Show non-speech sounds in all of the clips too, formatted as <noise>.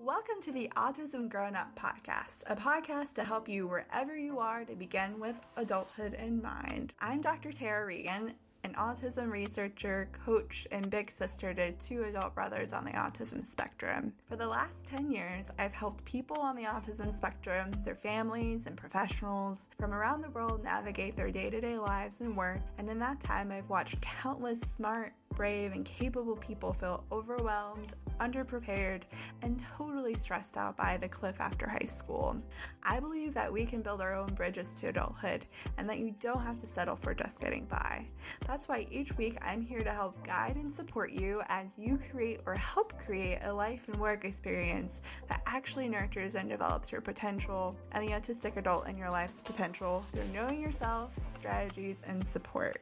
Welcome to the Autism Grown Up Podcast, a podcast to help you wherever you are to begin with adulthood in mind. I'm Dr. Tara Regan, an autism researcher, coach, and big sister to two adult brothers on the autism spectrum. For the last 10 years, I've helped people on the autism spectrum, their families, and professionals from around the world navigate their day to day lives and work, and in that time, I've watched countless smart, brave, and capable people feel overwhelmed, underprepared, and totally stressed out by the cliff after high school. I believe that we can build our own bridges to adulthood and that you don't have to settle for just getting by. That's why each week I'm here to help guide and support you as you create or help create a life and work experience that actually nurtures and develops your potential and the autistic adult in your life's potential through knowing yourself, strategies, and support.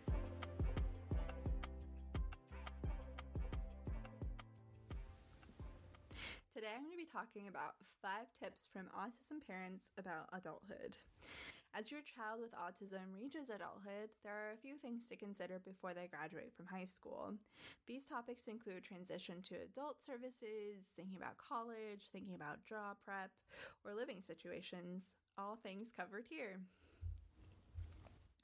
Today, I'm going to be talking about five tips from autism parents about adulthood. As your child with autism reaches adulthood, there are a few things to consider before they graduate from high school. These topics include transition to adult services, thinking about college, thinking about job prep, or living situations, all things covered here.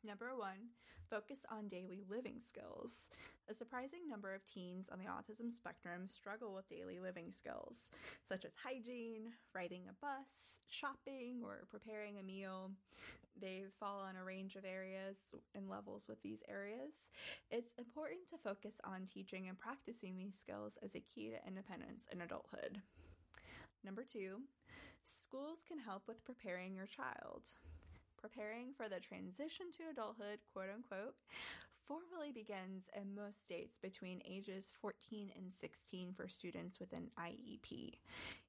Number one, focus on daily living skills. A surprising number of teens on the autism spectrum struggle with daily living skills, such as hygiene, riding a bus, shopping, or preparing a meal. They fall on a range of areas and levels with these areas. It's important to focus on teaching and practicing these skills as a key to independence in adulthood. Number two, schools can help with preparing your child preparing for the transition to adulthood, quote unquote, formally begins in most states between ages 14 and 16 for students with an IEP.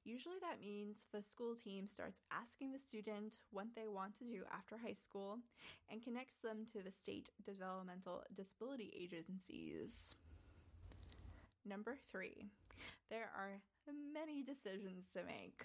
Usually that means the school team starts asking the student what they want to do after high school and connects them to the state developmental disability agencies. Number three, there are many decisions to make.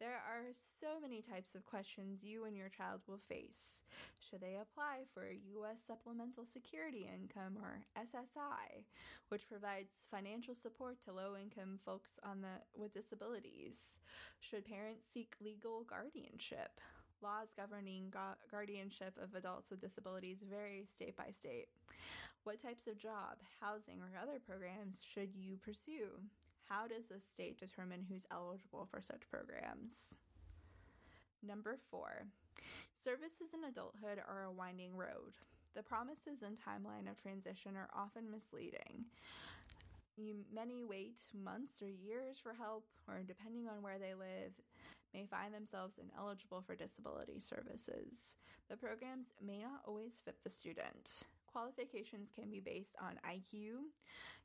There are so many types of questions you and your child will face. Should they apply for U.S. Supplemental Security Income or SSI, which provides financial support to low-income folks on the with disabilities? Should parents seek legal guardianship? Laws governing gu- guardianship of adults with disabilities vary state by state. What types of job, housing, or other programs should you pursue? How does the state determine who's eligible for such programs? Number four, services in adulthood are a winding road. The promises and timeline of transition are often misleading. You, many wait months or years for help, or depending on where they live, may find themselves ineligible for disability services. The programs may not always fit the student. Qualifications can be based on IQ,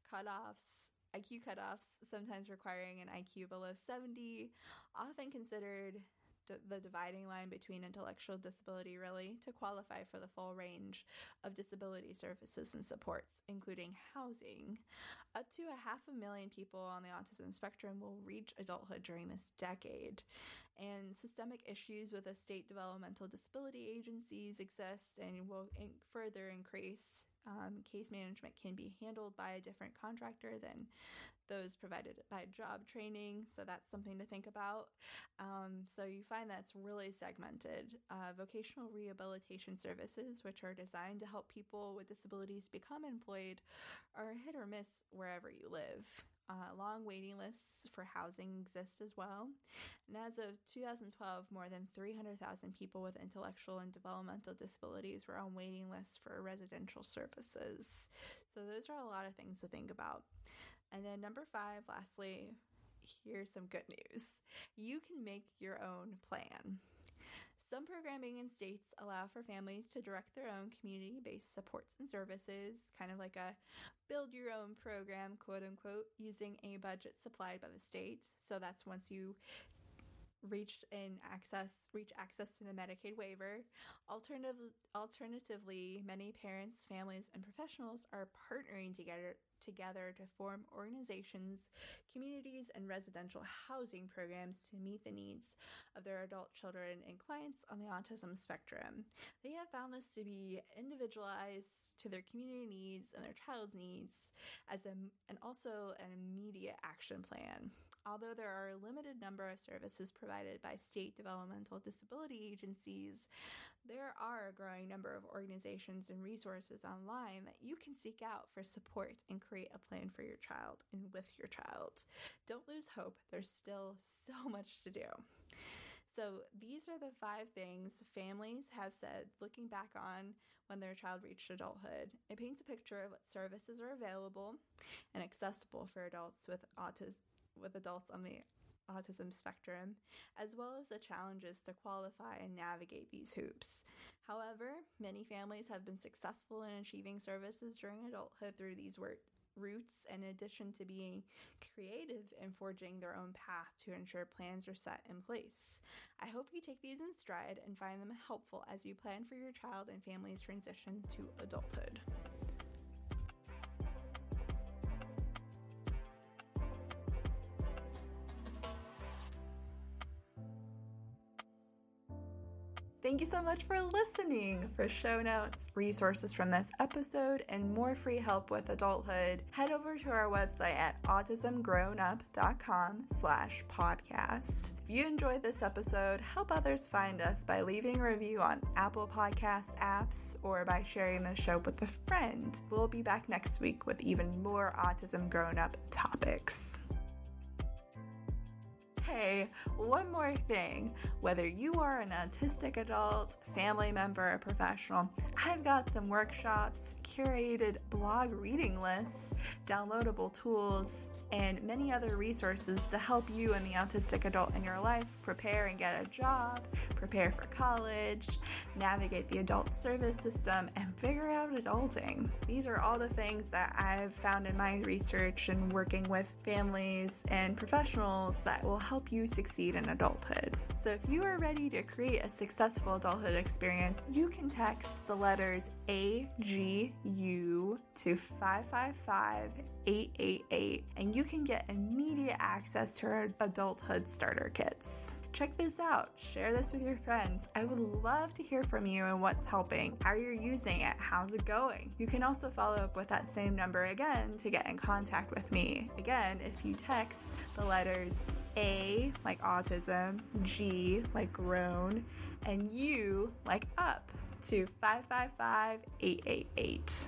cutoffs, IQ cutoffs, sometimes requiring an IQ below 70, often considered d- the dividing line between intellectual disability, really, to qualify for the full range of disability services and supports, including housing. Up to a half a million people on the autism spectrum will reach adulthood during this decade. And systemic issues with the state developmental disability agencies exist and will further increase um, case management can be handled by a different contractor than those provided by job training. So that's something to think about. Um, so you find that's really segmented. Uh, vocational rehabilitation services, which are designed to help people with disabilities become employed, are hit or miss wherever you live. Uh, long waiting lists for housing exist as well. And as of 2012, more than 300,000 people with intellectual and developmental disabilities were on waiting lists for residential services. So, those are a lot of things to think about. And then, number five, lastly, here's some good news you can make your own plan. Some programming in states allow for families to direct their own community based supports and services, kind of like a build your own program, quote unquote, using a budget supplied by the state. So that's once you reached in access reach access to the Medicaid waiver. Alternative, alternatively, many parents, families, and professionals are partnering together together to form organizations, communities, and residential housing programs to meet the needs of their adult children and clients on the autism spectrum. They have found this to be individualized to their community needs and their child's needs as a, and also an immediate action plan. Although there are a limited number of services provided by state developmental disability agencies, there are a growing number of organizations and resources online that you can seek out for support and create a plan for your child and with your child. Don't lose hope, there's still so <laughs> much to do. So, these are the five things families have said looking back on when their child reached adulthood. It paints a picture of what services are available and accessible for adults with autism with adults on the autism spectrum, as well as the challenges to qualify and navigate these hoops. However, many families have been successful in achieving services during adulthood through these work roots in addition to being creative and forging their own path to ensure plans are set in place. I hope you take these in stride and find them helpful as you plan for your child and family's transition to adulthood. Thank you so much for listening. For show notes, resources from this episode, and more free help with adulthood, head over to our website at autismgrownup.com slash podcast. If you enjoyed this episode, help others find us by leaving a review on Apple Podcast apps or by sharing the show with a friend. We'll be back next week with even more Autism Grown Up topics. Hey, one more thing. Whether you are an autistic adult, family member, or professional, I've got some workshops, curated blog reading lists, downloadable tools, and many other resources to help you and the autistic adult in your life prepare and get a job, prepare for college, navigate the adult service system, and figure out adulting. These are all the things that I've found in my research and working with families and professionals that will help you succeed in adulthood. So if you are ready to create a successful adulthood experience, you can text the letters AGU to 555 888 and you can get immediate access to our adulthood starter kits. Check this out. Share this with your friends. I would love to hear from you and what's helping, how you're using it, how's it going. You can also follow up with that same number again to get in contact with me. Again, if you text the letters A like autism, G like grown, and U like up to 555 888.